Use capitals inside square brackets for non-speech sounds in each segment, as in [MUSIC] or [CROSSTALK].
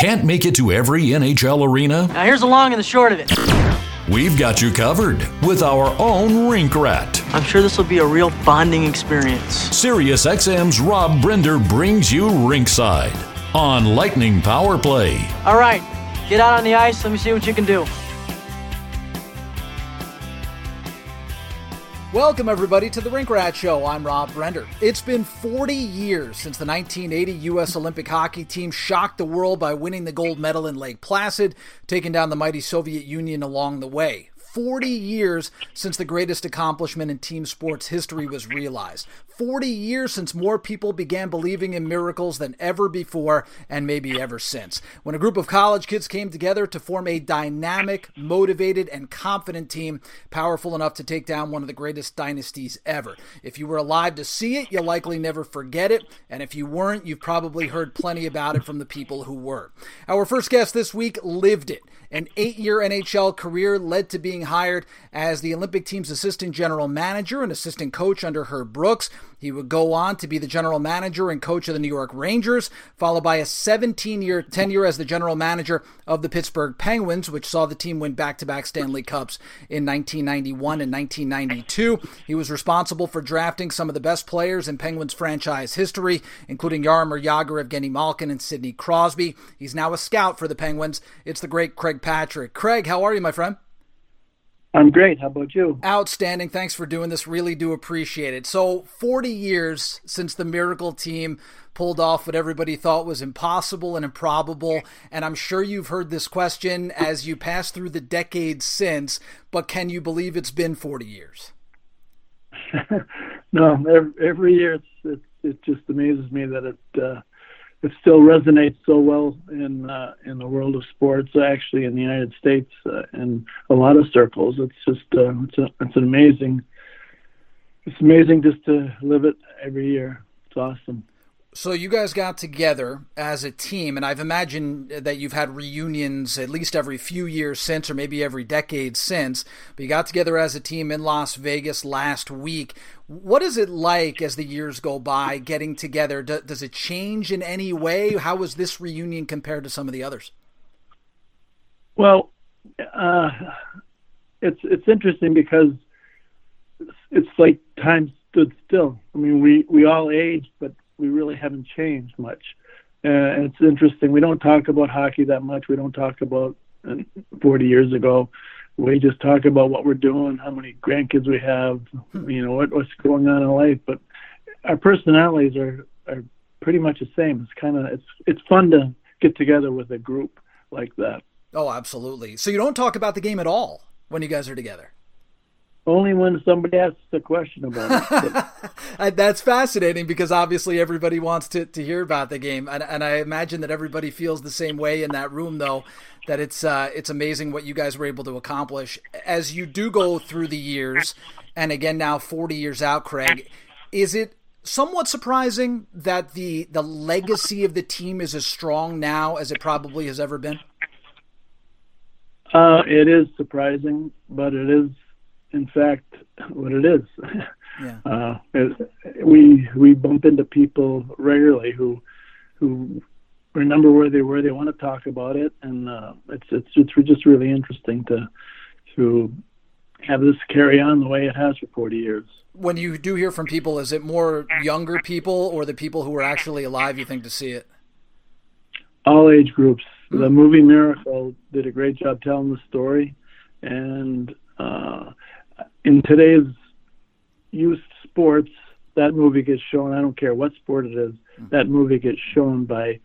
Can't make it to every NHL arena? Now, here's the long and the short of it. We've got you covered with our own Rink Rat. I'm sure this will be a real bonding experience. Sirius XM's Rob Brender brings you Rinkside on Lightning Power Play. All right, get out on the ice. Let me see what you can do. Welcome, everybody, to the Rink Rat Show. I'm Rob Brender. It's been 40 years since the 1980 U.S. Olympic hockey team shocked the world by winning the gold medal in Lake Placid, taking down the mighty Soviet Union along the way. 40 years since the greatest accomplishment in team sports history was realized. 40 years since more people began believing in miracles than ever before and maybe ever since. When a group of college kids came together to form a dynamic, motivated, and confident team, powerful enough to take down one of the greatest dynasties ever. If you were alive to see it, you'll likely never forget it. And if you weren't, you've probably heard plenty about it from the people who were. Our first guest this week lived it. An eight year NHL career led to being hired as the Olympic team's assistant general manager and assistant coach under Herb Brooks. He would go on to be the general manager and coach of the New York Rangers, followed by a 17 year tenure as the general manager of the Pittsburgh Penguins, which saw the team win back to back Stanley Cups in 1991 and 1992. He was responsible for drafting some of the best players in Penguins franchise history, including Jaromir Jagr, Evgeny Malkin, and Sidney Crosby. He's now a scout for the Penguins. It's the great Craig Patrick. Craig, how are you, my friend? I'm great. How about you? Outstanding. Thanks for doing this. Really do appreciate it. So, 40 years since the Miracle team pulled off what everybody thought was impossible and improbable. And I'm sure you've heard this question as you pass through the decades since, but can you believe it's been 40 years? [LAUGHS] no, every, every year it's, it, it just amazes me that it, uh, it still resonates so well in uh, in the world of sports. Actually, in the United States, uh, in a lot of circles, it's just uh, it's a, it's an amazing. It's amazing just to live it every year. It's awesome. So you guys got together as a team, and I've imagined that you've had reunions at least every few years since, or maybe every decade since. But you got together as a team in Las Vegas last week. What is it like as the years go by getting together? does it change in any way? How was this reunion compared to some of the others? Well, uh, it's it's interesting because it's like time stood still. I mean, we we all aged, but we really haven't changed much. Uh, and it's interesting. We don't talk about hockey that much. We don't talk about uh, 40 years ago. We just talk about what we're doing, how many grandkids we have, you know, what, what's going on in life. But our personalities are are pretty much the same. It's kind of it's it's fun to get together with a group like that. Oh, absolutely. So you don't talk about the game at all when you guys are together. Only when somebody asks a question about it. [LAUGHS] That's fascinating because obviously everybody wants to, to hear about the game, and, and I imagine that everybody feels the same way in that room, though. That it's uh, it's amazing what you guys were able to accomplish as you do go through the years, and again now forty years out, Craig. Is it somewhat surprising that the the legacy of the team is as strong now as it probably has ever been? Uh, it is surprising, but it is in fact what it is. Yeah. [LAUGHS] Uh, we we bump into people regularly who who remember where they were. They want to talk about it, and uh, it's it's it's just really interesting to to have this carry on the way it has for 40 years. When you do hear from people, is it more younger people or the people who are actually alive? You think to see it? All age groups. Mm-hmm. The movie Miracle did a great job telling the story, and uh, in today's youth sports, that movie gets shown. I don't care what sport it is. Mm-hmm. That movie gets shown by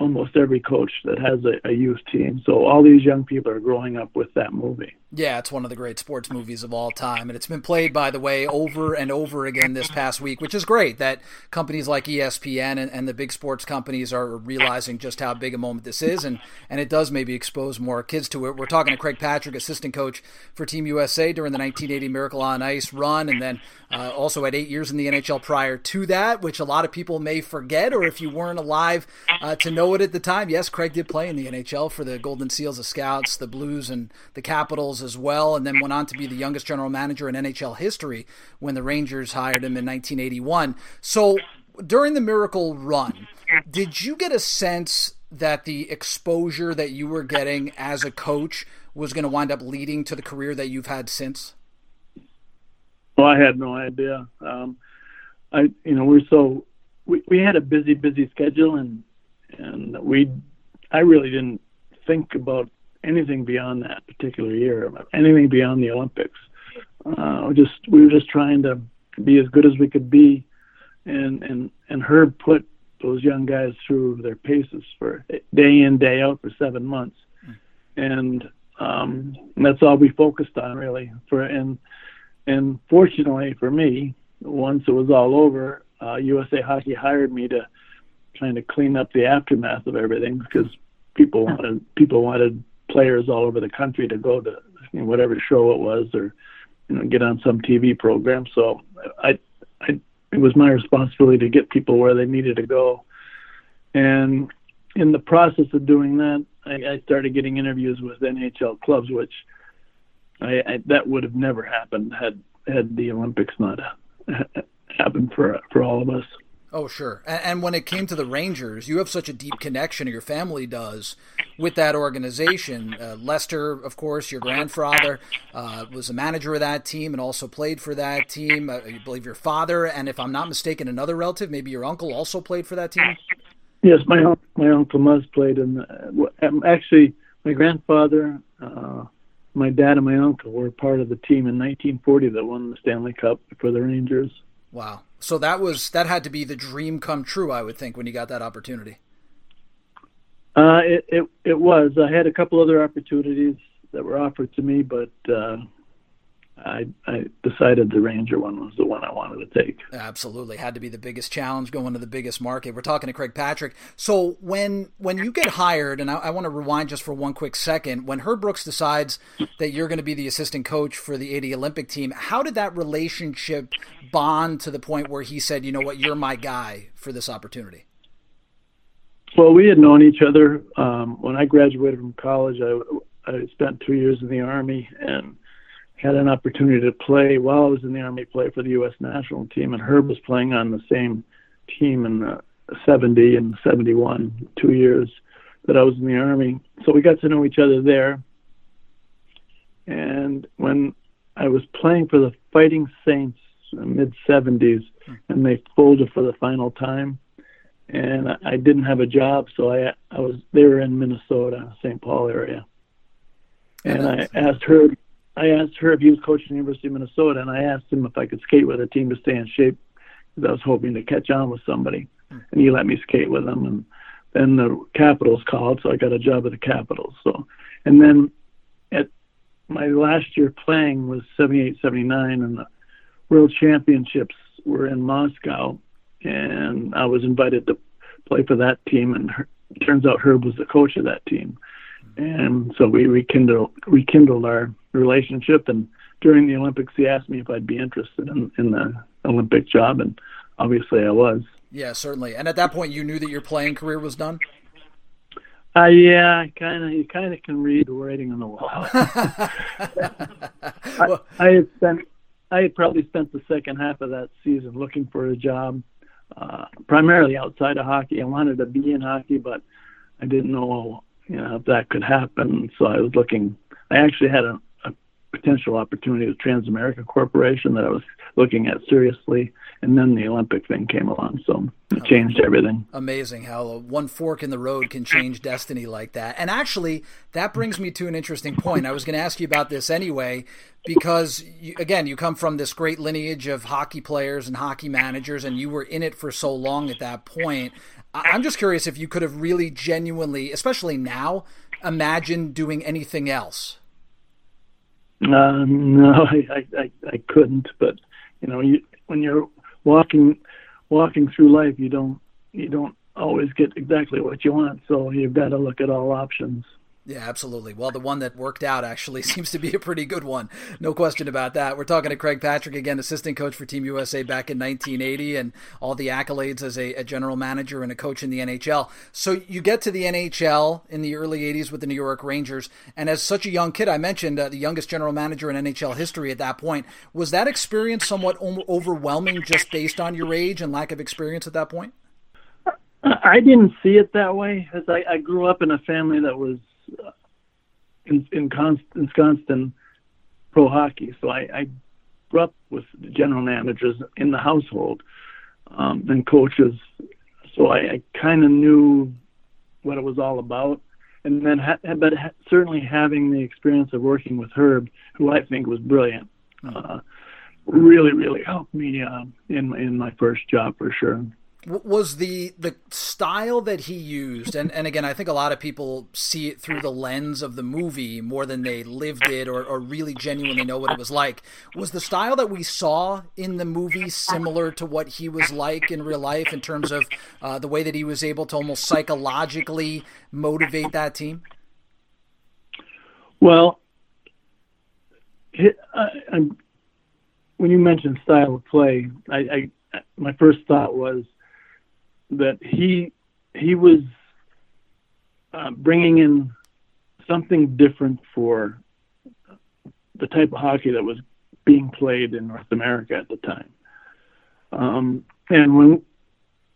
almost every coach that has a, a, youth team. So all these young people are growing up with that movie. Yeah, it's one of the great sports movies of all time. And it's been played, by the way, over and over again this past week, which is great that companies like ESPN and, and the big sports companies are realizing just how big a moment this is. And, and it does maybe expose more kids to it. We're talking to Craig Patrick, assistant coach for Team USA during the 1980 Miracle on Ice run. And then uh, also had eight years in the NHL prior to that, which a lot of people may forget, or if you weren't alive uh, to know it at the time. Yes, Craig did play in the NHL for the Golden Seals, the Scouts, the Blues, and the Capitals as well, and then went on to be the youngest general manager in NHL history when the Rangers hired him in 1981. So during the Miracle run, did you get a sense that the exposure that you were getting as a coach was going to wind up leading to the career that you've had since? Well, I had no idea. Um, I, you know, we're so we, we had a busy, busy schedule, and and we, I really didn't think about anything beyond that particular year, anything beyond the Olympics. Uh, just we were just trying to be as good as we could be, and and and Herb put those young guys through their paces for day in day out for seven months, and um, that's all we focused on really. For and and fortunately for me, once it was all over, uh, USA Hockey hired me to kind to clean up the aftermath of everything because people wanted people wanted players all over the country to go to you know, whatever show it was or you know get on some TV program. So I, I it was my responsibility to get people where they needed to go, and in the process of doing that, I, I started getting interviews with NHL clubs, which I, I that would have never happened had had the Olympics not happened for for all of us. Oh, sure. And, and, when it came to the Rangers, you have such a deep connection, or your family does, with that organization. Uh, Lester, of course, your grandfather uh, was a manager of that team and also played for that team. Uh, I believe your father, and if I'm not mistaken, another relative, maybe your uncle, also played for that team. Yes, my my uncle Muzz played in. Um, actually, my grandfather, uh, my dad, and my uncle were part of the team in 1940 that won the Stanley Cup for the Rangers. Wow. So that was that had to be the dream come true, I would think, when you got that opportunity. Uh, it, it it was. I had a couple other opportunities that were offered to me, but uh, I, I decided the Ranger one was the one I wanted to take. Absolutely, had to be the biggest challenge going to the biggest market. We're talking to Craig Patrick. So when when you get hired, and I, I want to rewind just for one quick second, when Herb Brooks decides that you're going to be the assistant coach for the 80 Olympic team, how did that relationship bond to the point where he said, "You know what, you're my guy for this opportunity"? Well, we had known each other um, when I graduated from college. I, I spent two years in the army and had an opportunity to play while I was in the Army, play for the U.S. national team, and Herb was playing on the same team in the 70 and 71, two years that I was in the Army. So we got to know each other there. And when I was playing for the Fighting Saints in mid 70s, hmm. and they folded for the final time, and I didn't have a job, so I I was they were in Minnesota, St. Paul area, and I asked Herb I asked her if he was coaching the University of Minnesota, and I asked him if I could skate with a team to stay in shape because I was hoping to catch on with somebody, hmm. and he let me skate with them. And then the Capitals called, so I got a job at the Capitals. So, and then at my last year playing was 78, 79, and the World Championships were in Moscow, and I was invited to play for that team. And her, turns out Herb was the coach of that team, and so we rekindled rekindled our relationship. And during the Olympics, he asked me if I'd be interested in, in the Olympic job, and obviously I was. Yeah, certainly. And at that point, you knew that your playing career was done. Uh, yeah, kind of. You kind of can read the writing on the wall. [LAUGHS] I, I had spent, I had probably spent the second half of that season looking for a job, uh, primarily outside of hockey. I wanted to be in hockey, but I didn't know, you know, if that could happen. So I was looking. I actually had a, potential opportunity with Transamerica Corporation that I was looking at seriously, and then the Olympic thing came along, so it changed everything. Amazing how one fork in the road can change destiny like that. And actually, that brings me to an interesting point. I was going to ask you about this anyway, because you, again, you come from this great lineage of hockey players and hockey managers, and you were in it for so long at that point. I'm just curious if you could have really genuinely, especially now, imagined doing anything else uh, no, [LAUGHS] I, I, I couldn't. But you know, you, when you're walking walking through life, you don't you don't always get exactly what you want. So you've got to look at all options. Yeah, absolutely. Well, the one that worked out actually [LAUGHS] seems to be a pretty good one. No question about that. We're talking to Craig Patrick again, assistant coach for Team USA back in 1980, and all the accolades as a, a, general manager and a coach in the NHL. So you get to the NHL in the early 80s with the New York Rangers, and as such a young kid, I mentioned uh, the youngest general manager in NHL history at that point. Was that experience somewhat overwhelming just based on your age and lack of experience at that point? I didn't see it that way, as I, I grew up in a family that was in, in ensconced in pro hockey, so I, I grew up with general managers in the household um, and coaches, so I, I kind of knew what it was all about. And then, ha- but ha- certainly having the experience of working with Herb, who I think was brilliant, uh, really, really helped me uh, in in my first job for sure was the the style that he used and, and again i think a lot of people see it through the lens of the movie more than they lived it or, or really genuinely know what it was like. Was the style that we saw in the movie similar to what he was like in real life in terms of uh, the way that he was able to almost psychologically motivate that team? Well I, when you mentioned style of play I, I my first thought was that he he was uh, bringing in something different for the type of hockey that was being played in North America at the time. Um, and when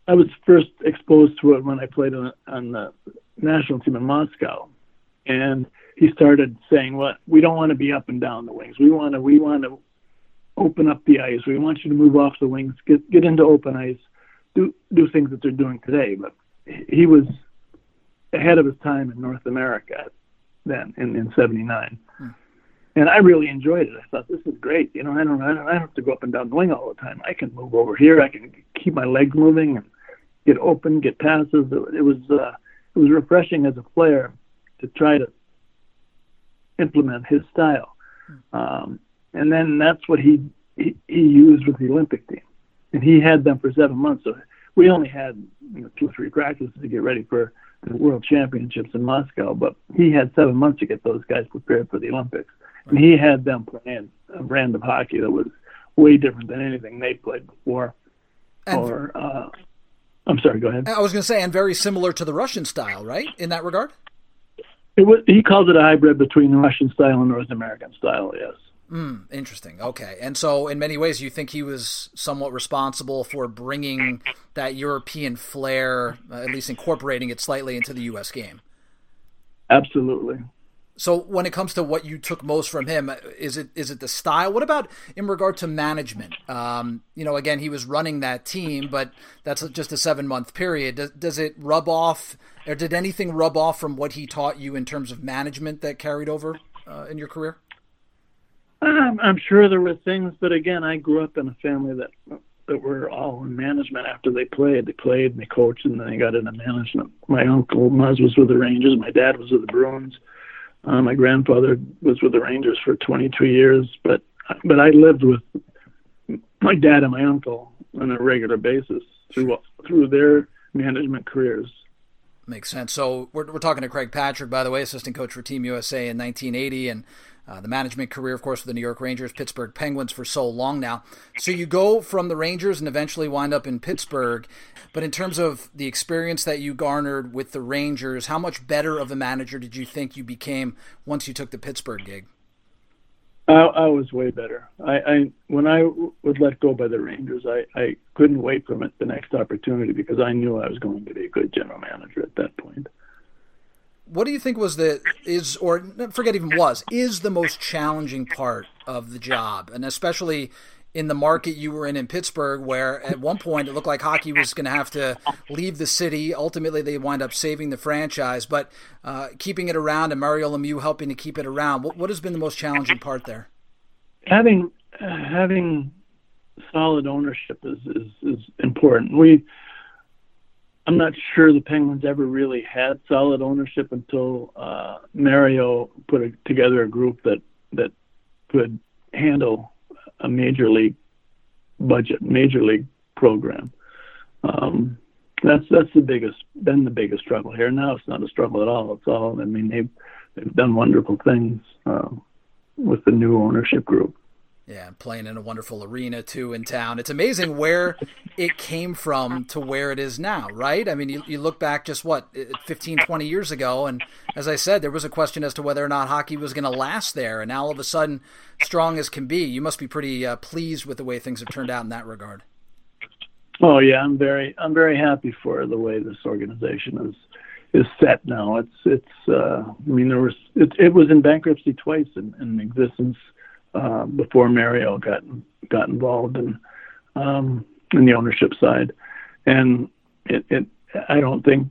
I was first exposed to it when I played on, on the national team in Moscow, and he started saying, "What well, we don't want to be up and down the wings. We want to we want to open up the ice. We want you to move off the wings, get get into open ice, do do things that they're doing today. But he was ahead of his time in North America then in in '79. Hmm. And I really enjoyed it. I thought this is great. You know, I don't, I don't, I don't have to go up and down the wing all the time. I can move over here. I can keep my legs moving and get open, get passes. It it was, uh, it was refreshing as a player to try to implement his style. Hmm. Um, and then that's what he, he he used with the Olympic team and he had them for seven months. So we only had you know, two or three practices to get ready for the World Championships in Moscow, but he had seven months to get those guys prepared for the Olympics, and he had them playing a brand of hockey that was way different than anything they played before. And or uh, I'm sorry, go ahead. I was going to say, and very similar to the Russian style, right? In that regard. It was, he called it a hybrid between the Russian style and North American style. Yes. Mm, interesting. Okay. And so, in many ways, you think he was somewhat responsible for bringing that European flair, uh, at least incorporating it slightly into the U.S. game? Absolutely. So, when it comes to what you took most from him, is it is it the style? What about in regard to management? Um, you know, again, he was running that team, but that's just a seven month period. Does, does it rub off, or did anything rub off from what he taught you in terms of management that carried over uh, in your career? I'm, I'm sure there were things, but again, I grew up in a family that that were all in management after they played. They played and they coached, and then they got into management. My uncle Muzz was with the Rangers. My dad was with the Bruins. Uh, my grandfather was with the Rangers for 22 years, but but I lived with my dad and my uncle on a regular basis through through their management careers. Makes sense. So we're, we're talking to Craig Patrick, by the way, assistant coach for Team USA in 1980, and uh, the management career, of course, with the New York Rangers, Pittsburgh Penguins for so long now. So you go from the Rangers and eventually wind up in Pittsburgh. But in terms of the experience that you garnered with the Rangers, how much better of a manager did you think you became once you took the Pittsburgh gig? I, I was way better. I, I when I was let go by the Rangers, I, I couldn't wait for the next opportunity because I knew I was going to be a good general manager at that point what do you think was the is or forget even was is the most challenging part of the job, and especially in the market you were in in Pittsburgh, where at one point it looked like hockey was going to have to leave the city. Ultimately, they wind up saving the franchise, but uh, keeping it around and Mario Lemieux helping to keep it around. What, what has been the most challenging part there? Having uh, having solid ownership is, is, is important. We I'm not sure the Penguins ever really had solid ownership until uh, Mario put a, together a group that that could handle a major league budget, major league program. Um, that's that's the biggest been the biggest struggle here. Now it's not a struggle at all. It's all I mean they've they've done wonderful things uh, with the new ownership group. Yeah, playing in a wonderful arena too in town. It's amazing where it came from to where it is now, right? I mean, you, you look back just what, 15, 20 years ago, and as I said, there was a question as to whether or not hockey was going to last there, and now all of a sudden, strong as can be. You must be pretty uh, pleased with the way things have turned out in that regard. Oh yeah, I'm very I'm very happy for the way this organization is is set now. It's it's uh, I mean there was it, it was in bankruptcy twice in, in existence uh, before Mario got got involved in um, in the ownership side, and it, it I don't think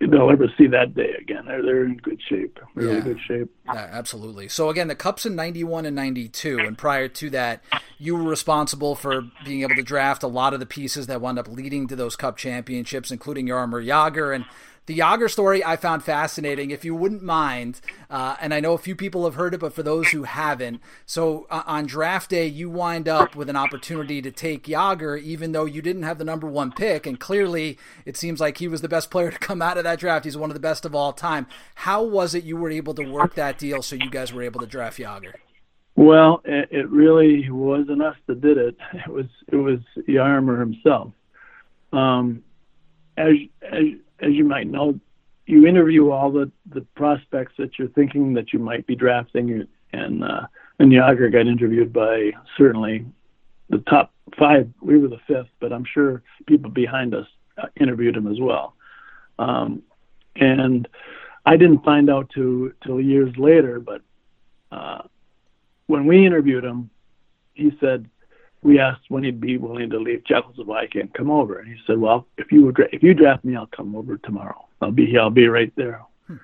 they'll ever see that day again. They're they're in good shape, really yeah. good shape. Yeah, absolutely. So again, the Cups in '91 and '92, and prior to that, you were responsible for being able to draft a lot of the pieces that wound up leading to those Cup championships, including Jaromir Jagr and the Jagr story I found fascinating. If you wouldn't mind, uh, and I know a few people have heard it, but for those who haven't, so uh, on draft day, you wind up with an opportunity to take Jagr, even though you didn't have the number one pick. And clearly, it seems like he was the best player [LAUGHS] to come out of that draft. He's one of the best of all time. How was it you were able to work that deal so you guys were able to draft Jagr? Well, it, it really wasn't us that did it. It was it was Jaromir himself. Um, as, as as you might know, you interview all the, the prospects that you're thinking that you might be drafting, and uh, and Jagr got interviewed by certainly the top five. We were the fifth, but I'm sure people behind us uh, interviewed him as well. Um, and I didn't find out to till years later, but uh, when we interviewed him, he said we asked when he'd be willing to leave Czechoslovakia and come over, and he said, "Well, if you would, if you draft me, I'll come over tomorrow. I'll be here. I'll be right there." Hmm.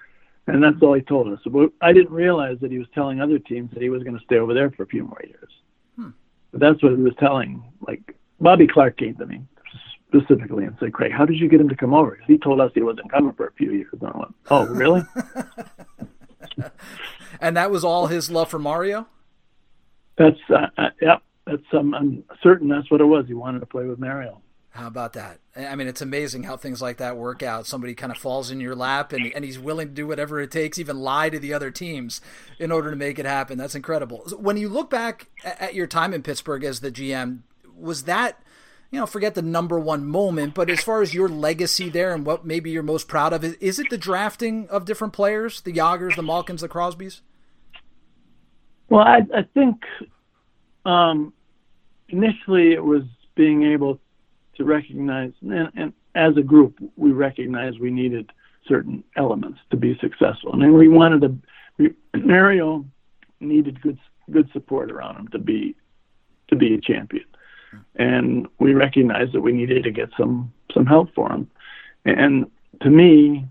And that's all he told us. But I didn't realize that he was telling other teams that he was going to stay over there for a few more years. Hmm. But that's what he was telling. Like Bobby Clarke came to me specifically and said, "Craig, how did you get him to come over?" He told us he wasn't coming for a few years. And I went, "Oh, really?" [LAUGHS] and that was all his love for Mario. That's uh, uh, yeah that's um, I'm certain that's what it was. He wanted to play with Mario. How about that? I mean, it's amazing how things like that work out. Somebody kind of falls in your lap, and, and he's willing to do whatever it takes, even lie to the other teams in order to make it happen. That's incredible. When you look back at your time in Pittsburgh as the GM, was that, you know, forget the number one moment, but as far as your legacy there and what maybe you're most proud of, is it the drafting of different players, the Jagrs, the Malkins, the Crosbys? Well, I, I think um, initially it was being able to recognize, and, and as a group, we recognized we needed certain elements to be successful. And we wanted to, Mario needed good good support around him to be to be a champion, and we recognized that we needed to get some some help for him. And to me,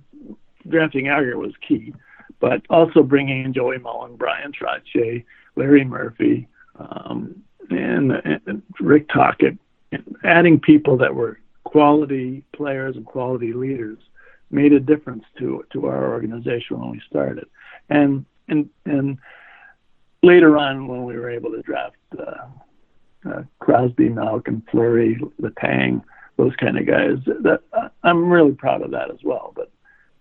drafting Jagr was key, but also bringing in Joey Mullen, Brian Trottier, Larry Murphy, um, and, and Rick Tocchet, adding people that were quality players and quality leaders made a difference to to our organization when we started. And and and later on, when we were able to draft uh, uh, Crosby, Malkin, Fleury, Letang, those kind of guys, that I'm really proud of that as well. But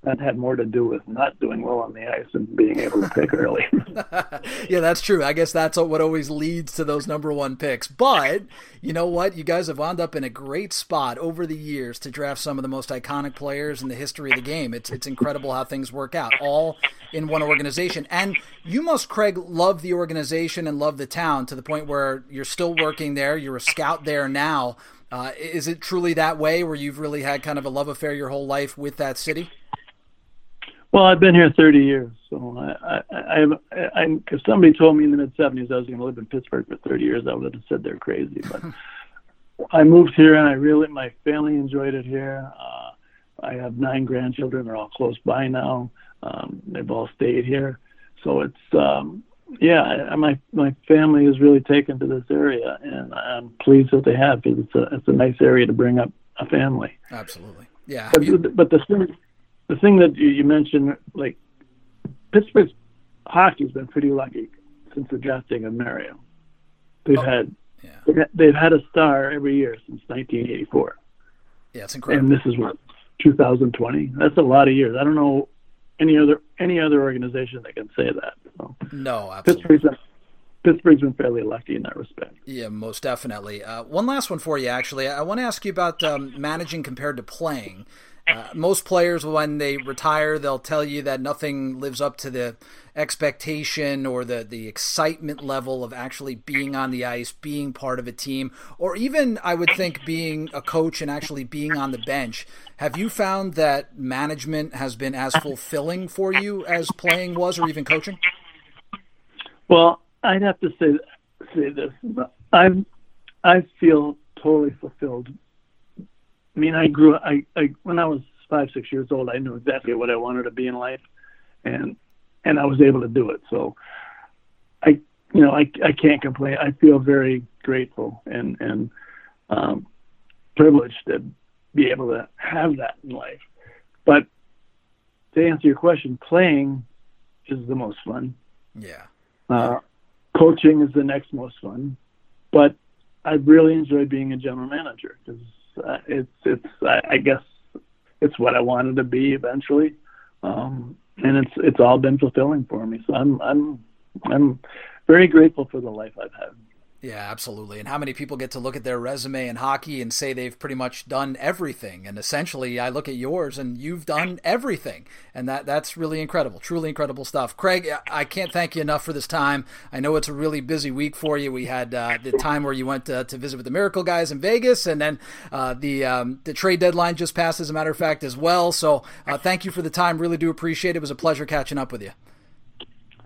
that had more to do with not doing well on the ice and being able to pick early. [LAUGHS] yeah, that's true. I guess that's what always leads to those number one picks. But you know what? You guys have wound up in a great spot over the years to draft some of the most iconic players in the history of the game. It's it's incredible how things work out, all in one organization. And you must, Craig, love the organization and love the town to the point where you're still working there. You're a scout there now. Uh, is it truly that way, where you've really had kind of a love affair your whole life with that city? Well, I've been here 30 years, so I, I, I, I if somebody told me in the mid 70s I was going to live in Pittsburgh for 30 years, I would have said they're crazy. But [LAUGHS] I moved here, and I really, my family enjoyed it here. Uh, I have nine grandchildren; they're all close by now. Um, they've all stayed here, so it's um, yeah. I, my my family has really taken to this area, and I'm pleased that they have because it's a it's a nice area to bring up a family. Absolutely, yeah. But, you... but the thing the thing that you, mentioned, like Pittsburgh's hockey's been pretty lucky since the drafting of Mario. They've oh, had yeah. they've had a star every year since 1984. Yeah, it's incredible. And this is what 2020. That's a lot of years. I don't know any other any other organization that can say that. So. No, absolutely. Pittsburgh's, Pittsburgh's been fairly lucky in that respect. Yeah, most definitely. Uh, one last one for you, actually. I want to ask you about um, managing compared to playing. Uh, most players, when they retire, they'll tell you that nothing lives up to the expectation or the, the excitement level of actually being on the ice, being part of a team, or even, I would think, being a coach and actually being on the bench. Have you found that management has been as fulfilling for you as playing was or even coaching? Well, I'd have to say say this. I'm I feel totally fulfilled. I mean, I grew. I, I when I was five, six years old, I knew exactly what I wanted to be in life, and and I was able to do it. So, I you know I I can't complain. I feel very grateful and and um, privileged to be able to have that in life. But to answer your question, playing is the most fun. Yeah. Uh, coaching is the next most fun, but I really enjoy being a general manager because uh, it's it's I, I guess it's what I wanted to be eventually, um, and it's it's all been fulfilling for me. So I'm I'm I'm very grateful for the life I've had. Yeah, absolutely. And how many people get to look at their resume in hockey and say they've pretty much done everything? And essentially, I look at yours and you've done everything. And that that's really incredible. Truly incredible stuff. Craig, I can't thank you enough for this time. I know it's a really busy week for you. We had uh, the time where you went to, to, visit with the Miracle guys in Vegas, and then uh, the um, the trade deadline just passed, as a matter of fact, as well. So uh, thank you for the time. Really do appreciate it. It was a pleasure catching up with you.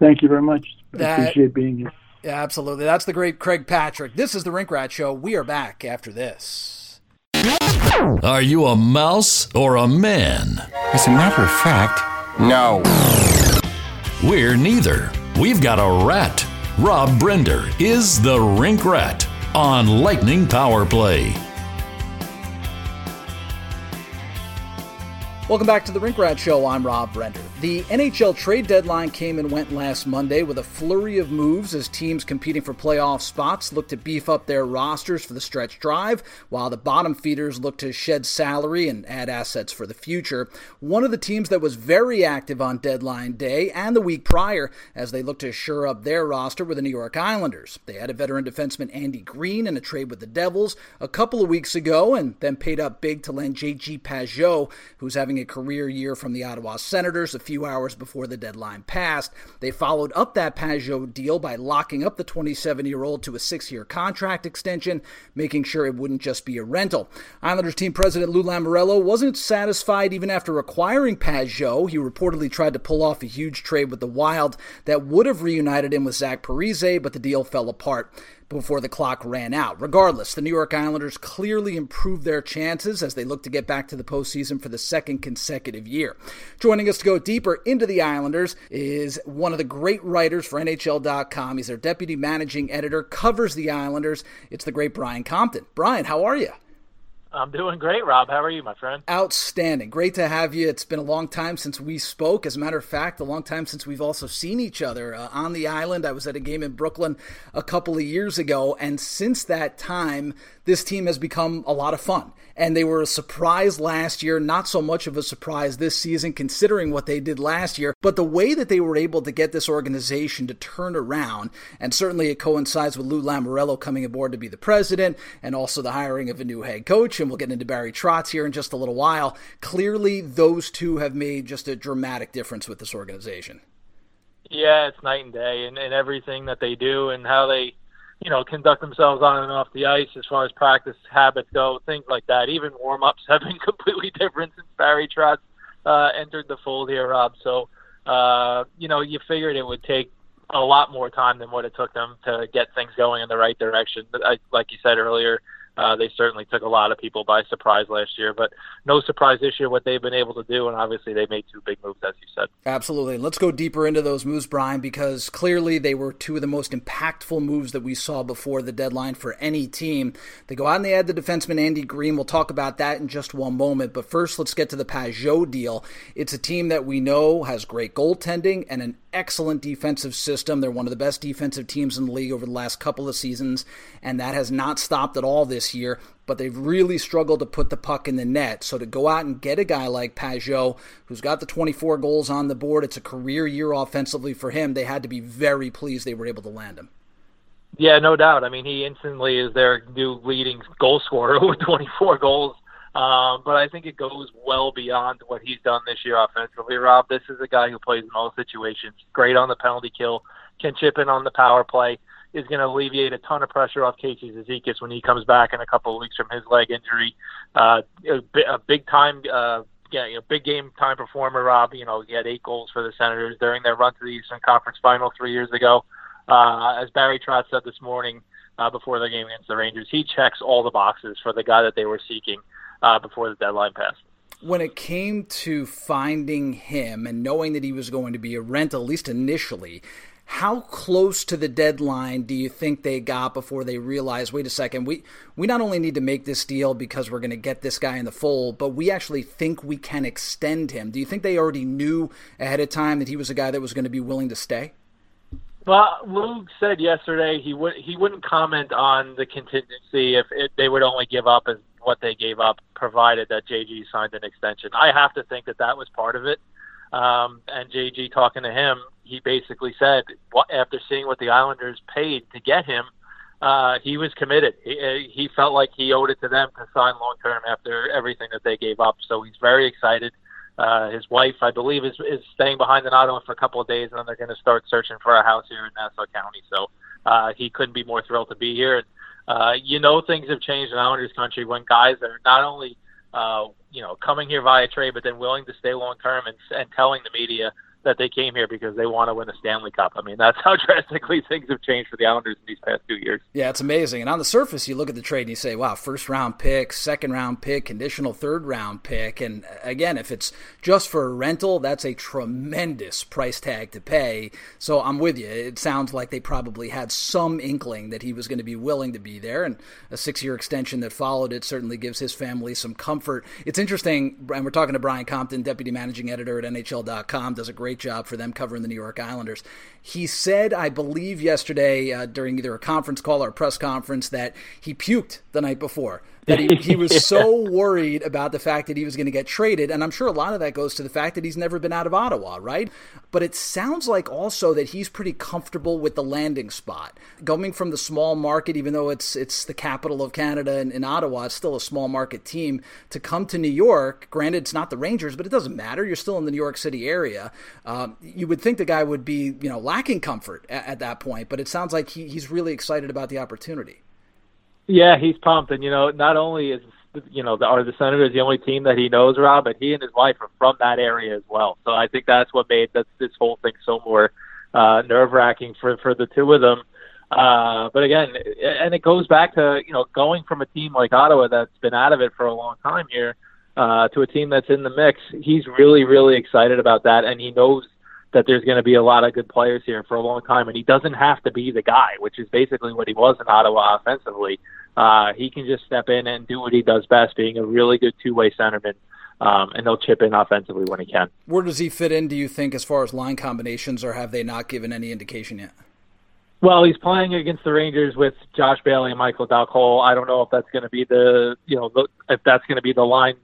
Thank you very much. I that, appreciate being here. Yeah, absolutely. That's the great Craig Patrick. This is the Rink Rat Show. We are back after this. Are you a mouse or a man? As a matter of fact, no. We're neither. We've got a rat. Rob Brender is the Rink Rat on Lightning Power Play. Welcome back to the Rink Rat Show. I'm Rob Brender. The NHL trade deadline came and went last Monday with a flurry of moves as teams competing for playoff spots look to beef up their rosters for the stretch drive, while the bottom feeders look to shed salary and add assets for the future. One of the teams that was very active on deadline day and the week prior as they looked to shore up their roster were the New York Islanders. They had a veteran defenseman Andy Greene in a trade with the Devils a couple of weeks ago and then paid up big to land JG Pageau, who's having a career year from the Ottawa Senators few hours before the deadline passed. They followed up that Pageau deal by locking up the 27 year old to a six year contract extension, making sure it wouldn't just be a rental. Islanders team president Lou Lamoriello wasn't satisfied even after acquiring Pageau. He reportedly tried to pull off a huge trade with the Wild that would have reunited him with Zach Parise, but the deal fell apart before the clock ran out. Regardless, the New York Islanders clearly improved their chances as they look to get back to the postseason for the second consecutive year. Joining us to go deeper into the Islanders is one of the great writers for NHL.com. He's their deputy managing editor, covers the Islanders. It's the great Brian Compton. Brian, how are you? I'm doing great, Rob. How are you, my friend? Outstanding. Great to have you. It's been a long time since we spoke. As a matter of fact, a long time since we've also seen each other uh, on the island. I was at a game in Brooklyn a couple of years ago, and since that time, this team has become a lot of fun. And they were a surprise last year, not so much of a surprise this season, considering what they did last year. But the way that they were able to get this organization to turn around, and certainly it coincides with Lou Lamoriello coming aboard to be the president, and also the hiring of a new head coach, and we'll get into Barry Trotz here in just a little while. Clearly, those two have made just a dramatic difference with this organization. Yeah, it's night and day, and, and everything that they do, and how they you know, conduct themselves on and off the ice as far as practice habits go, things like that. Even warm ups [LAUGHS] have been completely different since Barry Trotz uh, entered the fold here, Rob. So, uh, you know, you figured it would take a lot more time than what it took them to get things going in the right direction. But I, like you said earlier, uh, they certainly took a lot of people by surprise last year, but no surprise this year what they've been able to do, and obviously they made two big moves, as you said. Absolutely. Let's go deeper into those moves, Brian, because clearly they were two of the most impactful moves that we saw before the deadline for any team. They go out and they add the defenseman Andy Greene. We'll talk about that in just one moment, but first let's get to the Pageau deal. It's a team that we know has great goaltending and an excellent defensive system. They're one of the best defensive teams in the league over the last couple of seasons, and that has not stopped at all this year. But they've really struggled to put the puck in the net. So to go out and get a guy like Pageau, who's got the 24 goals on the board, it's a career year offensively for him. They had to be very pleased they were able to land him. Yeah, no doubt. I mean, he instantly is their new leading goal scorer [LAUGHS] with 24 goals Um, but I think it goes well beyond what he's done this year offensively. Rob, this is a guy who plays in all situations. Great on the penalty kill, can chip in on the power play. Is going to alleviate a ton of pressure off Casey Cizikas when he comes back in a couple of weeks from his leg injury. Uh, a, a big time, uh, yeah, you know, big game time performer. Rob, you know, he had eight goals for the Senators during their run to the Eastern Conference Final three years ago. Uh, as Barry Trotz said this morning uh, before the game against the Rangers, he checks all the boxes for the guy that they were seeking uh, before the deadline passed. When it came to finding him and knowing that he was going to be a rental, at least initially, how close to the deadline do you think they got before they realized, wait a second, we, we not only need to make this deal because we're going to get this guy in the fold, but we actually think we can extend him? Do you think they already knew ahead of time that he was a guy that was going to be willing to stay? Well, Luke said yesterday he would he wouldn't comment on the contingency if it, they would only give up as what they gave up, provided that JG signed an extension. I have to think that that was part of it. Um, and JG talking to him, he basically said after seeing what the Islanders paid to get him, uh, he was committed. He, uh, he felt like he owed it to them to sign long term after everything that they gave up. So he's very excited. Uh, his wife, I believe, is is staying behind in Ottawa for a couple of days, and then they're going to start searching for a house here in Nassau County. So uh, he couldn't be more thrilled to be here. And uh, you know, things have changed in Islanders country when guys are not only uh, you know coming here via trade, but then willing to stay long term and, and telling the media that they came here because they want to win a Stanley Cup. I mean, that's how [LAUGHS] drastically things have changed for the Islanders in these past two years. Yeah, it's amazing. And on the surface, you look at the trade and you say, wow, first round pick, second round pick, conditional third round pick. And again, if it's just for a rental, that's a tremendous price tag to pay. So I'm with you. It sounds like they probably had some inkling that he was going to be willing to be there. And a six year extension that followed it certainly gives his family some comfort. It's interesting, and we're talking to Brian Compton, deputy managing editor at NHL.com, does a great great job for them covering the New York Islanders. He said, I believe yesterday uh, during either a conference call or a press conference, that he puked the night before that he, he was [LAUGHS] so worried about the fact that he was going to get traded. And I'm sure a lot of that goes to the fact that he's never been out of Ottawa, right? But it sounds like also that he's pretty comfortable with the landing spot. Going from the small market, even though it's it's the capital of Canada and in Ottawa, it's still a small market team, to come to New York, granted it's not the Rangers, but it doesn't matter. You're still in the New York City area. Um, you would think the guy would be, you know, lacking comfort at, at that point, but it sounds like he, he's really excited about the opportunity. Yeah, he's pumped, and you know, not only is you know are the Senators the only team that he knows, Rob, but he and his wife are from that area as well. So I think that's what made this, this whole thing so more uh, nerve wracking for for the two of them. Uh, but again, and it goes back to you know going from a team like Ottawa that's been out of it for a long time here uh, to a team that's in the mix. He's really really excited about that, and he knows that there's going to be a lot of good players here for a long time, and he doesn't have to be the guy, which is basically what he was in Ottawa offensively. Uh, he can just step in and do what he does best, being a really good two-way centerman, um, and they'll chip in offensively when he can. Where does he fit in? Do you think, as far as line combinations, or have they not given any indication yet? Well, he's playing against the Rangers with Josh Bailey and Michael Dal Colle I don't know if that's going to be the you know the, if that's going to be the line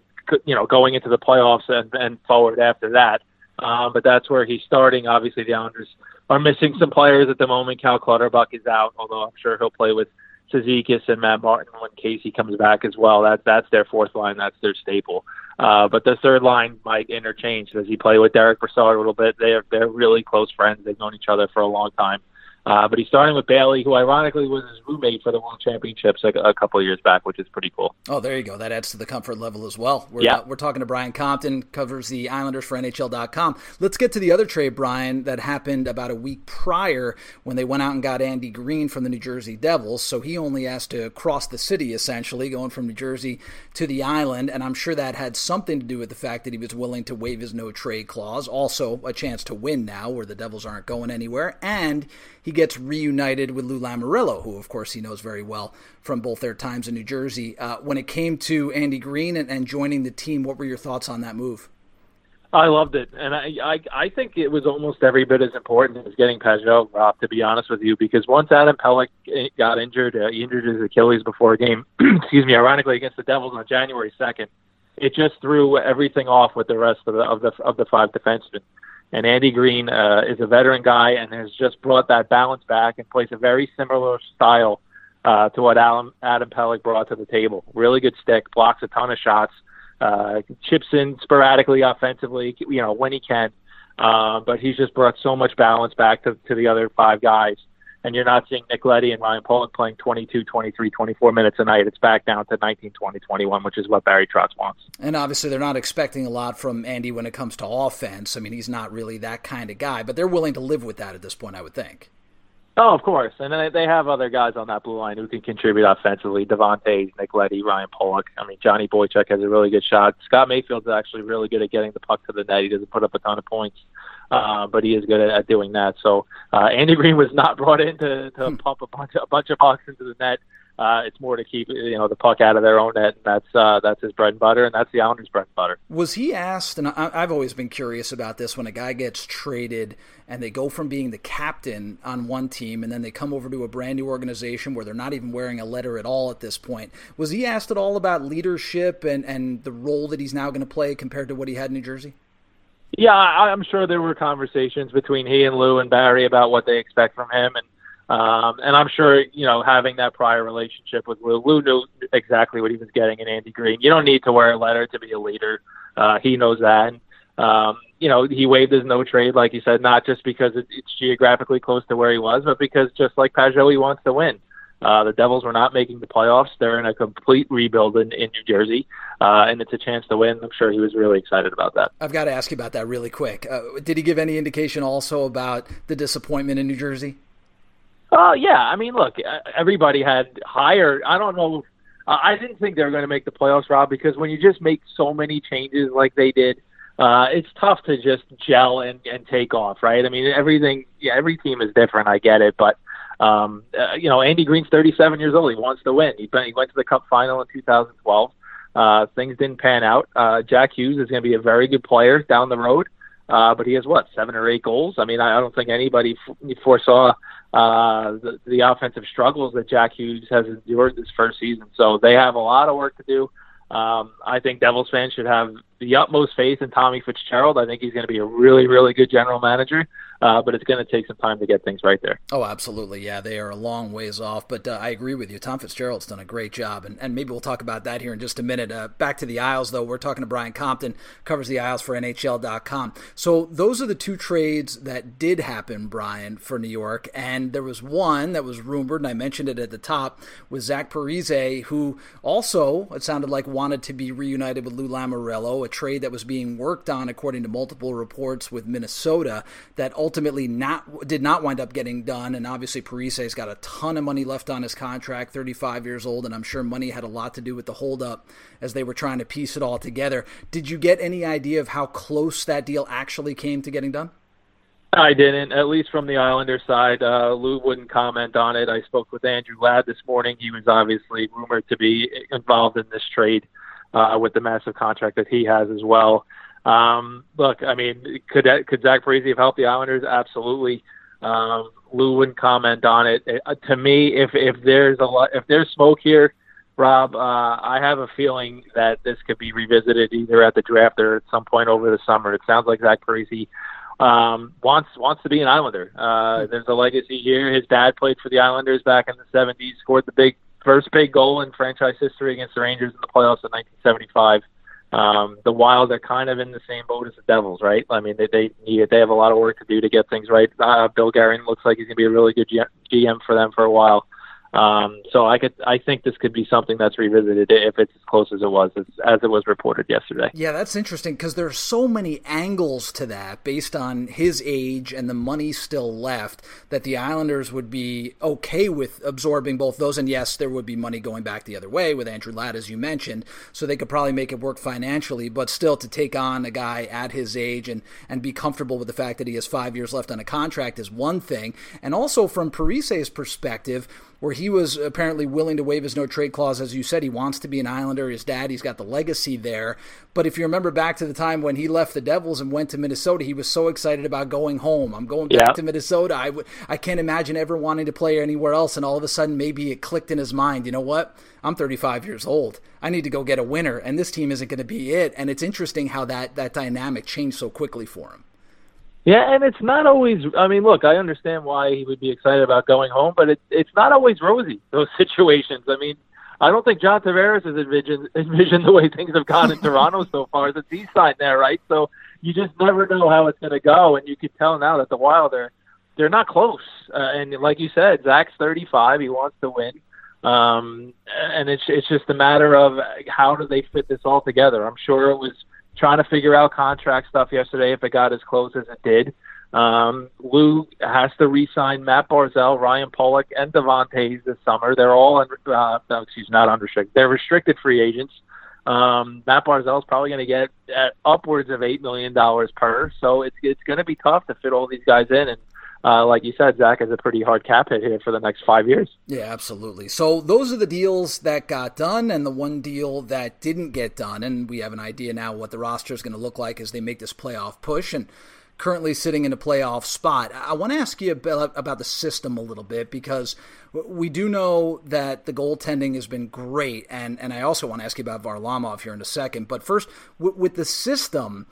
you know going into the playoffs and, and forward after that. Um, but that's where he's starting. Obviously, the Islanders are missing some players at the moment. Cal Clutterbuck is out, although I'm sure he'll play with Cizikas and Matt Martin when Casey comes back as well. That's that's their fourth line. That's their staple. Uh, but the third line might interchange. Does he play with Derek Brassard a little bit? They're they're really close friends. They've known each other for a long time. Uh, but he's starting with Bailey, who ironically was his roommate for the World Championships a, a couple of years back, which is pretty cool. Oh, there you go. That adds to the comfort level as well. We're, yeah. Uh, we're talking to Brian Compton, covers the Islanders for NHL.com. Let's get to the other trade, Brian, that happened about a week prior when they went out and got Andy Greene from the New Jersey Devils. So he only has to cross the city, essentially, going from New Jersey to the island. And I'm sure that had something to do with the fact that he was willing to waive his no trade clause. Also, a chance to win now, where the Devils aren't going anywhere. And he gets reunited with Lou Lamoriello, who, of course, he knows very well from both their times in New Jersey. Uh, when it came to Andy Greene and, and, joining the team, what were your thoughts on that move? I loved it, and I, I I think it was almost every bit as important as getting Pageau, Rob. To be honest with you, because once Adam Pelech got injured, uh, he injured his Achilles before a game. [CLEARS THROAT] excuse me, ironically against the Devils on January second, it just threw everything off with the rest of the of the of the five defensemen. And Andy Greene uh, is a veteran guy and has just brought that balance back and plays a very similar style uh, to what Adam, Adam Pelech brought to the table. Really good stick, blocks a ton of shots, uh, chips in sporadically offensively, you know, when he can. Uh, but he's just brought so much balance back to, to the other five guys and you're not seeing Nick Leddy and Ryan Pulock playing 22, 23, 24 minutes a night. It's back down to 19, 20, 21, which is what Barry Trotz wants. And obviously, they're not expecting a lot from Andy when it comes to offense. I mean, he's not really that kind of guy, but they're willing to live with that at this point, I would think. Oh, of course, and then they have other guys on that blue line who can contribute offensively. Devon Toews, Nick Leddy, Ryan Pulock. I mean, Johnny Boychuk has a really good shot. Scott Mayfield's actually really good at getting the puck to the net. He doesn't put up a ton of points uh, but he is good at, at doing that. So uh, Andy Greene was not [LAUGHS] brought in to, to hmm. pump a bunch, a bunch of pucks into the net. Uh, it's more to keep you know the puck out of their own net. And that's uh, that's his bread and butter, and that's the Islanders' bread and butter. Was he asked? And I, I've always been curious about this. When a guy gets traded and they go from being the captain on one team, and then they come over to a brand new organization where they're not even wearing a letter at all at this point. Was he asked at all about leadership and and the role that he's now going to play compared to what he had in New Jersey? Yeah, I, I'm sure there were conversations between he and Lou and Barry about what they expect from him, and um, and I'm sure you know having that prior relationship with Lou, Lou knew exactly what he was getting in Andy Greene. You don't need to wear a letter to be a leader. Uh, he knows that. And, um, you know, he waived his no trade, like you said, not just because it, it's geographically close to where he was, but because just like Pageau, he wants to win. Uh, the Devils were not making the playoffs. They're in a complete rebuild in, in New Jersey, uh, and it's a chance to win. I'm sure he was really excited about that. I've got to ask you about that really quick. Uh, did he give any indication also about the disappointment in New Jersey? Oh, uh, yeah. I mean, look, everybody had higher. I don't know. Uh, I didn't think they were going to make the playoffs, Rob, because when you just make so many changes like they did, uh, it's tough to just gel and, and take off, right? I mean, everything, yeah, every team is different. I get it, but um, uh, you know, Andy Greene's 37 years old. He wants to win. He, he went to the Cup final in 2012. Uh, things didn't pan out. Uh, Jack Hughes is going to be a very good player down the road, uh, but he has what seven or eight goals. I mean, I, I don't think anybody f- foresaw uh, the, the offensive struggles that Jack Hughes has endured this first season. So they have a lot of work to do. Um, I think Devils fans should have the utmost faith in Tommy Fitzgerald. I think he's going to be a really, really good general manager uh, but it's going to take some time to get things right there. Oh, absolutely. Yeah, they are a long ways off, but uh, I agree with you. Tom Fitzgerald's done a great job, and, and maybe we'll talk about that here in just a minute. Uh, back to the Isles, though. We're talking to Brian Compton, covers the Isles for NHL.com. So those are the two trades that did happen, Brian, for New York, and there was one that was rumored, and I mentioned it at the top, with Zach Parise, who also, it sounded like, wanted to be reunited with Lou Lamoriello, a trade that was being worked on, according to multiple reports, with Minnesota, that ultimately not did not wind up getting done. And obviously, Parise's got a ton of money left on his contract, 35 years old, and I'm sure money had a lot to do with the holdup as they were trying to piece it all together. Did you get any idea of how close that deal actually came to getting done? I didn't, at least from the Islander side. Uh, Lou wouldn't comment on it. I spoke with Andrew Ladd this morning. He was obviously rumored to be involved in this trade uh, with the massive contract that he has as well. Um, look, I mean, could could Zach Parise have helped the Islanders? Absolutely. Um, Lou wouldn't comment on it. it uh, to me, if if there's a lot, if there's smoke here, Rob, uh, I have a feeling that this could be revisited either at the draft or at some point over the summer. It sounds like Zach Parise um, wants wants to be an Islander. Uh, there's a legacy here. His dad played for the Islanders back in the '70s, scored the big first big goal in franchise history against the Rangers in the playoffs in 1975 um, the Wild are kind of in the same boat as the Devils, right? I mean, they they need they have a lot of work to do to get things right. Uh, Bill Guerin looks like he's going to be a really good GM for them for a while. Um, so I could, I think this could be something that's revisited if it's as close as it was as, as it was reported yesterday. Yeah, that's interesting because there's so many angles to that based on his age and the money still left that the Islanders would be okay with absorbing both those. And yes, there would be money going back the other way with Andrew Ladd, as you mentioned, so they could probably make it work financially. But still, to take on a guy at his age and and be comfortable with the fact that he has five years left on a contract is one thing. And also from Parise's perspective where he was apparently willing to waive his no trade clause. As you said, he wants to be an Islander. His dad, he's got the legacy there. But if you remember back to the time when he left the Devils and went to Minnesota, he was so excited about going home. I'm going back yeah. to Minnesota. I w- I can't imagine ever wanting to play anywhere else. And all of a sudden, maybe it clicked in his mind. You know what? I'm 35 years old. I need to go get a winner, and this team isn't going to be it. And it's interesting how that that dynamic changed so quickly for him. Yeah, and it's not always. I mean, look, I understand why he would be excited about going home, but it, it's not always rosy. [LAUGHS] Those situations. I mean, I don't think John Tavares has envisioned, [LAUGHS] envisioned the way things have gone in Toronto so [LAUGHS] far since he signed there, right? So you just never know how it's going to go, and you can tell now that the Wild are they're not close. Uh, and like you said, Zach's 35. He wants to win. Um, and it's it's just a matter of how do they fit this all together. I'm sure it was trying to figure out contract stuff yesterday if it got as close as it did. Um, Lou has to re-sign Mat Barzal, Ryan Pulock, and Devon Toews this summer. They're all under, uh, no, excuse not unrestricted. They're restricted free agents. Um, Mat Barzal is probably going to get at upwards of eight million dollars per. So it's it's going to be tough to fit all these guys in. And uh, like you said, Zach has a pretty hard cap hit here for the next five years. Yeah, absolutely. So those are the deals that got done, and the one deal that didn't get done. And we have an idea now what the roster is going to look like as they make this playoff push. And currently sitting in a playoff spot. I want to ask you about, about the system a little bit because we do know that the goaltending has been great, and, and I also want to ask you about Varlamov here in a second. But first, with the system,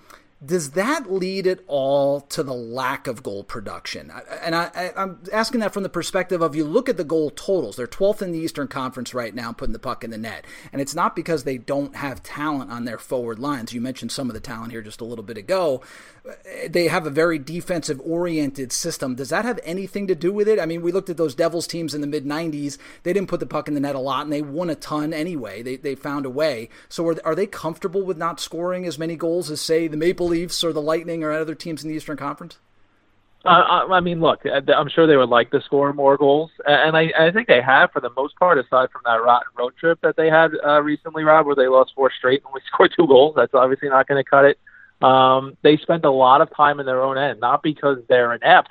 does that lead at all to the lack of goal production? And I, am asking that from the perspective of you look at the goal totals. They're 12th in the Eastern Conference right now, putting the puck in the net. And it's not because they don't have talent on their forward lines. You mentioned some of the talent here just a little bit ago. They have a very defensive oriented system. Does that have anything to do with it? I mean, we looked at those Devils teams in the mid 90s. They didn't put the puck in the net a lot, and they won a ton anyway. They, they found a way. So are, are they comfortable with not scoring as many goals as, say, the Maple Leafs or the Lightning or other teams in the Eastern Conference? Uh, I mean, look, uh, I'm sure they would like to score more goals, and I, I think they have for the most part, aside from that rotten road trip that they had uh, recently, Rob, where they lost four straight and we [LAUGHS] scored two goals. That's obviously not going to cut it. Um, they spend a lot of time in their own end, not because they're inept.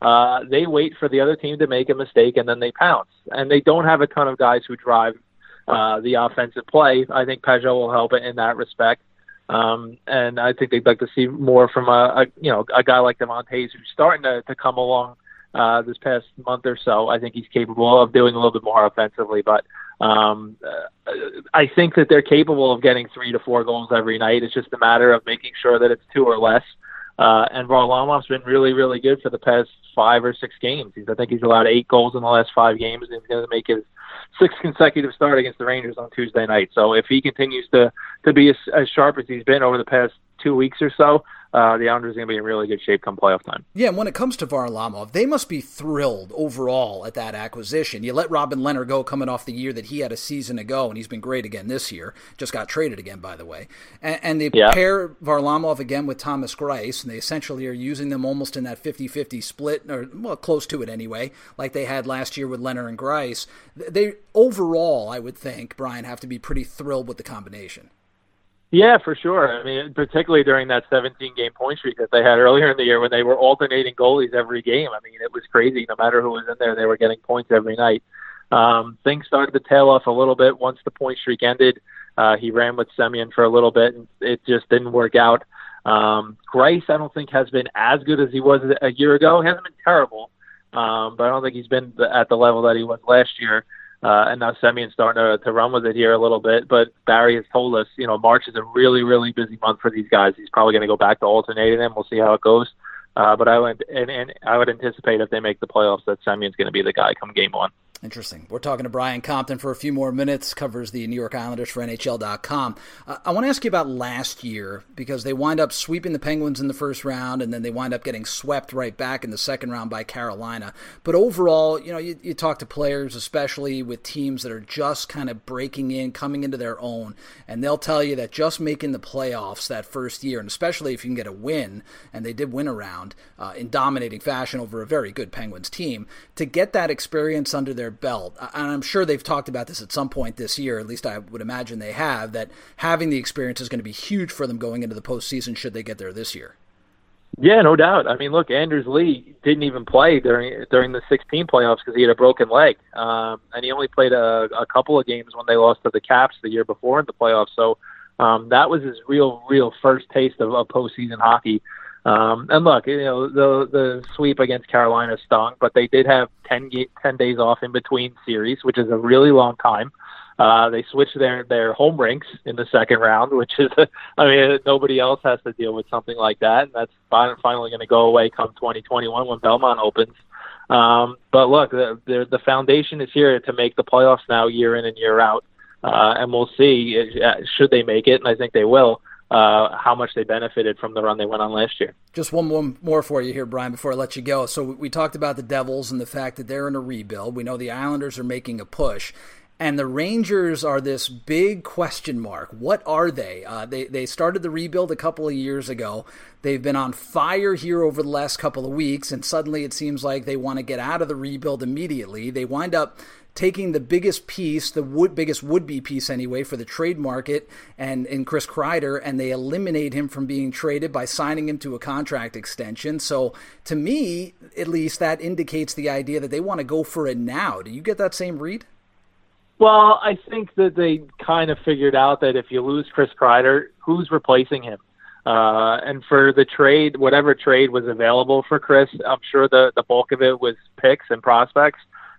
Uh, they wait for the other team to make a mistake and then they pounce. And they don't have a ton of guys who drive uh, the offensive play. I think Pageau will help it in that respect. Um, and I think they'd like to see more from a, a you know a guy like Devon Toews who's starting to, to come along uh, this past month or so. I think he's capable of doing a little bit more offensively, but um, uh, I think that they're capable of getting three to four goals every night. It's just a matter of making sure that it's two or less. Uh, and Varlamov's been really, really good for the past five or six games. He's, I think he's allowed eight goals in the last five games, and he's going to make his sixth consecutive start against the Rangers on Tuesday night. So if he continues to to be as, as sharp as he's been over the past two weeks or so, uh, the Islanders are going to be in really good shape come playoff time. Yeah, and when it comes to Varlamov, they must be thrilled overall at that acquisition. You let Robin Lehner go coming off the year that he had a season ago, and he's been great again this year. Just got traded again, by the way. And, and they yeah. pair Varlamov again with Thomas Greiss, and they essentially are using them almost in that 50 50 split, or well, close to it anyway, like they had last year with Lehner and Greiss. They overall, I would think, Brian, have to be pretty thrilled with the combination. Yeah, for sure. I mean, particularly during that 17 game point streak that they had earlier in the year when they were alternating goalies every game. I mean, it was crazy. No matter who was in there, they were getting points every night. Um, things started to tail off a little bit once the point streak ended. Uh, he ran with Semyon for a little bit, and it just didn't work out. Um, Greiss, I don't think, has been as good as he was a year ago. He hasn't been terrible, um, but I don't think he's been at the level that he was last year. Uh, and now Semyon's starting to, to run with it here a little bit. But Barry has told us, you know, March is a really, really busy month for these guys. He's probably going to go back to alternating them. We'll see how it goes. Uh, but I would and, and I would anticipate if they make the playoffs that Semyon's going to be the guy come game one. Interesting. We're talking to Brian Compton for a few more minutes, covers the New York Islanders for NHL.com. Uh, I want to ask you about last year because they wind up sweeping the Penguins in the first round and then they wind up getting swept right back in the second round by Carolina. But overall, you know, you, you talk to players, especially with teams that are just kind of breaking in, coming into their own, and they'll tell you that just making the playoffs that first year, and especially if you can get a win, and they did win a round uh, in dominating fashion over a very good Penguins team, to get that experience under their belt. And I'm sure they've talked about this at some point this year, at least I would imagine they have, that having the experience is going to be huge for them going into the postseason should they get there this year. Yeah, no doubt. I mean, look, Anders Lee didn't even play during during the 16 playoffs because he had a broken leg, um, and he only played a, a couple of games when they lost to the Caps the year before in the playoffs. So um, that was his real, real first taste of, of postseason hockey. Um, and look, you know, the the sweep against Carolina stung, but they did have 10, 10 days off in between series, which is a really long time. Uh, they switched their their home rinks in the second round, which is, [LAUGHS] I mean, nobody else has to deal with something like that, and that's finally going to go away come 2021 when Belmont opens. Um, but look, the, the the foundation is here to make the playoffs now, year in and year out, uh, and we'll see uh, should they make it, and I think they will. Uh, how much they benefited from the run they went on last year. Just one, one more for you here, Brian, before I let you go. So we talked about the Devils and the fact that they're in a rebuild. We know the Islanders are making a push. And the Rangers are this big question mark. What are they? Uh, they they started the rebuild a couple of years ago. They've been on fire here over the last couple of weeks, and suddenly it seems like they want to get out of the rebuild immediately. They wind up taking the biggest piece, the would, biggest would-be piece anyway, for the trade market, and in Chris Kreider, and they eliminate him from being traded by signing him to a contract extension. So, to me, at least, that indicates the idea that they want to go for it now. Do you get that same read? Well, I think that they kind of figured out that if you lose Chris Kreider, who's replacing him? Uh, and for the trade, whatever trade was available for Chris, I'm sure the the bulk of it was picks and prospects.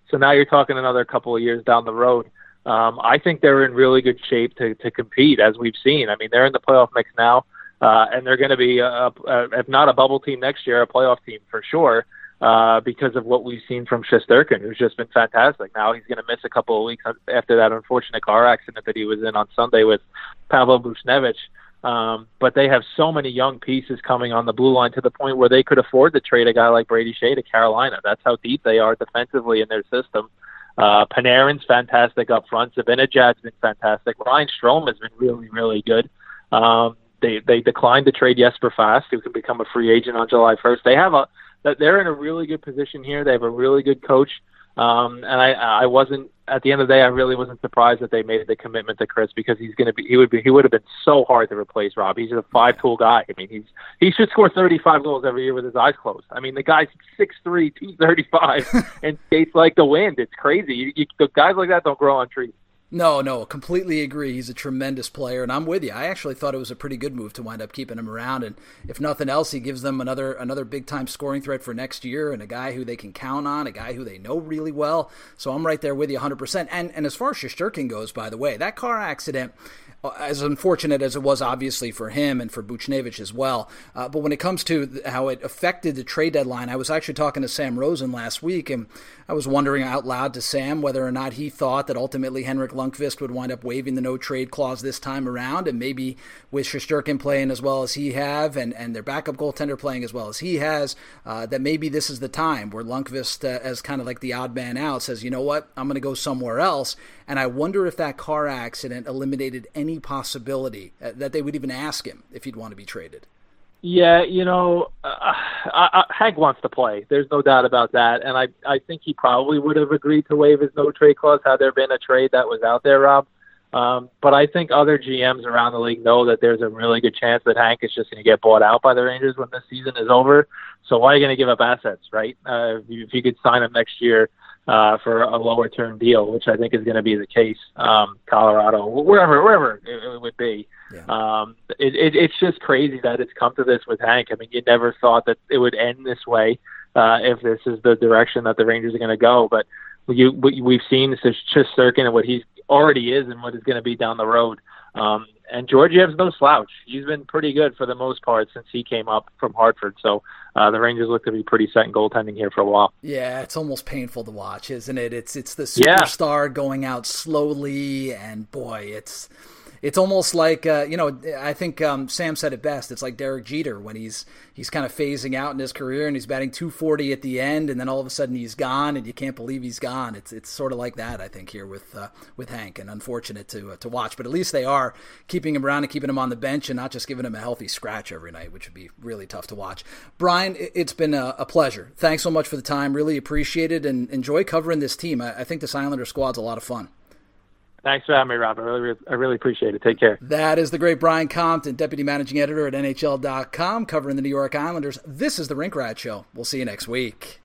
So now you're talking another couple of years down the road. Um, I think they're in really good shape to, to compete, as we've seen. I mean, they're in the playoff mix now, uh, and they're going to be, a, a, if not a bubble team next year, a playoff team for sure, uh, because of what we've seen from Shesterkin, who's just been fantastic. Now he's going to miss a couple of weeks after that unfortunate car accident that he was in on Sunday with Pavel Buchnevich. Um, but they have so many young pieces coming on the blue line to the point where they could afford to trade a guy like Brady Skjei to Carolina. That's how deep they are defensively in their system. Uh, Panarin's fantastic up front. Zibanejad's been fantastic. Ryan Strome has been really, really good. Um, they they declined to trade Jesper Fast, who can become a free agent on July 1st. They have a they're in a really good position here. They have a really good coach. Um, and I, I wasn't at the end of the day. I really wasn't surprised that they made the commitment to Chris because he's going to be. He would be. He would have been so hard to replace. Rob. He's a five-tool guy. I mean, he's he should score 35 goals every year with his eyes closed. I mean, the guy's six three, two thirty-five, [LAUGHS] and skates like the wind. It's crazy. You, you, guys like that don't grow on trees. No, no, completely agree. He's a tremendous player, and I'm with you. I actually thought it was a pretty good move to wind up keeping him around, and if nothing else, he gives them another another big time scoring threat for next year, and a guy who they can count on, a guy who they know really well. So I'm right there with you 100%. And and as far as Shesterkin goes, by the way, that car accident as unfortunate as it was, obviously, for him and for Buchnevich as well. Uh, but when it comes to how it affected the trade deadline, I was actually talking to Sam Rosen last week, and I was wondering out loud to Sam whether or not he thought that ultimately Henrik Lundqvist would wind up waiving the no trade clause this time around, and maybe with Shesterkin playing as well as he have, and, and their backup goaltender playing as well as he has, uh, that maybe this is the time where Lundqvist, uh, as kind of like the odd man out, says, you know what, I'm going to go somewhere else. And I wonder if that car accident eliminated any possibility uh, that they would even ask him if he'd want to be traded. Yeah, you know, uh, I, I, Hank wants to play. There's no doubt about that, and I I think he probably would have agreed to waive his no trade clause had there been a trade that was out there, Rob. Um, but I think other GMs around the league know that there's a really good chance that Hank is just going to get bought out by the Rangers when this season is over. So why are you going to give up assets, right? Uh, if, you, if you could sign him next year uh, for a lower term deal, which I think is going to be the case, um, Colorado, wherever wherever it, it would be. Yeah. Um, it, it, it's just crazy that it's come to this with Hank. I mean, you never thought that it would end this way uh, if this is the direction that the Rangers are going to go. But you, we, we've seen this is just Sirkin and what he already is and what is going to be down the road. Um, and Georgiev's no slouch. He's been pretty good for the most part since he came up from Hartford. So uh, the Rangers look to be pretty set in goaltending here for a while. Yeah, it's almost painful to watch, isn't it? It's it's the superstar yeah. going out slowly, and boy, it's it's almost like uh, you know I think um, Sam said it best. It's like Derek Jeter when he's he's kind of phasing out in his career and he's batting 240 at the end, and then all of a sudden he's gone, and you can't believe he's gone. It's it's sort of like that I think here with uh, with Hank, and unfortunate to uh, to watch. But at least they are keeping him around and keeping him on the bench, and not just giving him a healthy scratch every night, which would be really tough to watch. Brian, it's been a, a pleasure. Thanks so much for the time. Really appreciate it, and enjoy covering this team. I, I think this Islander squad's a lot of fun. Thanks for having me, Rob. I really, I really appreciate it. Take care. That is the great Brian Compton, Deputy Managing Editor at NHL.com, covering the New York Islanders. This is the Rink Rat Show. We'll see you next week.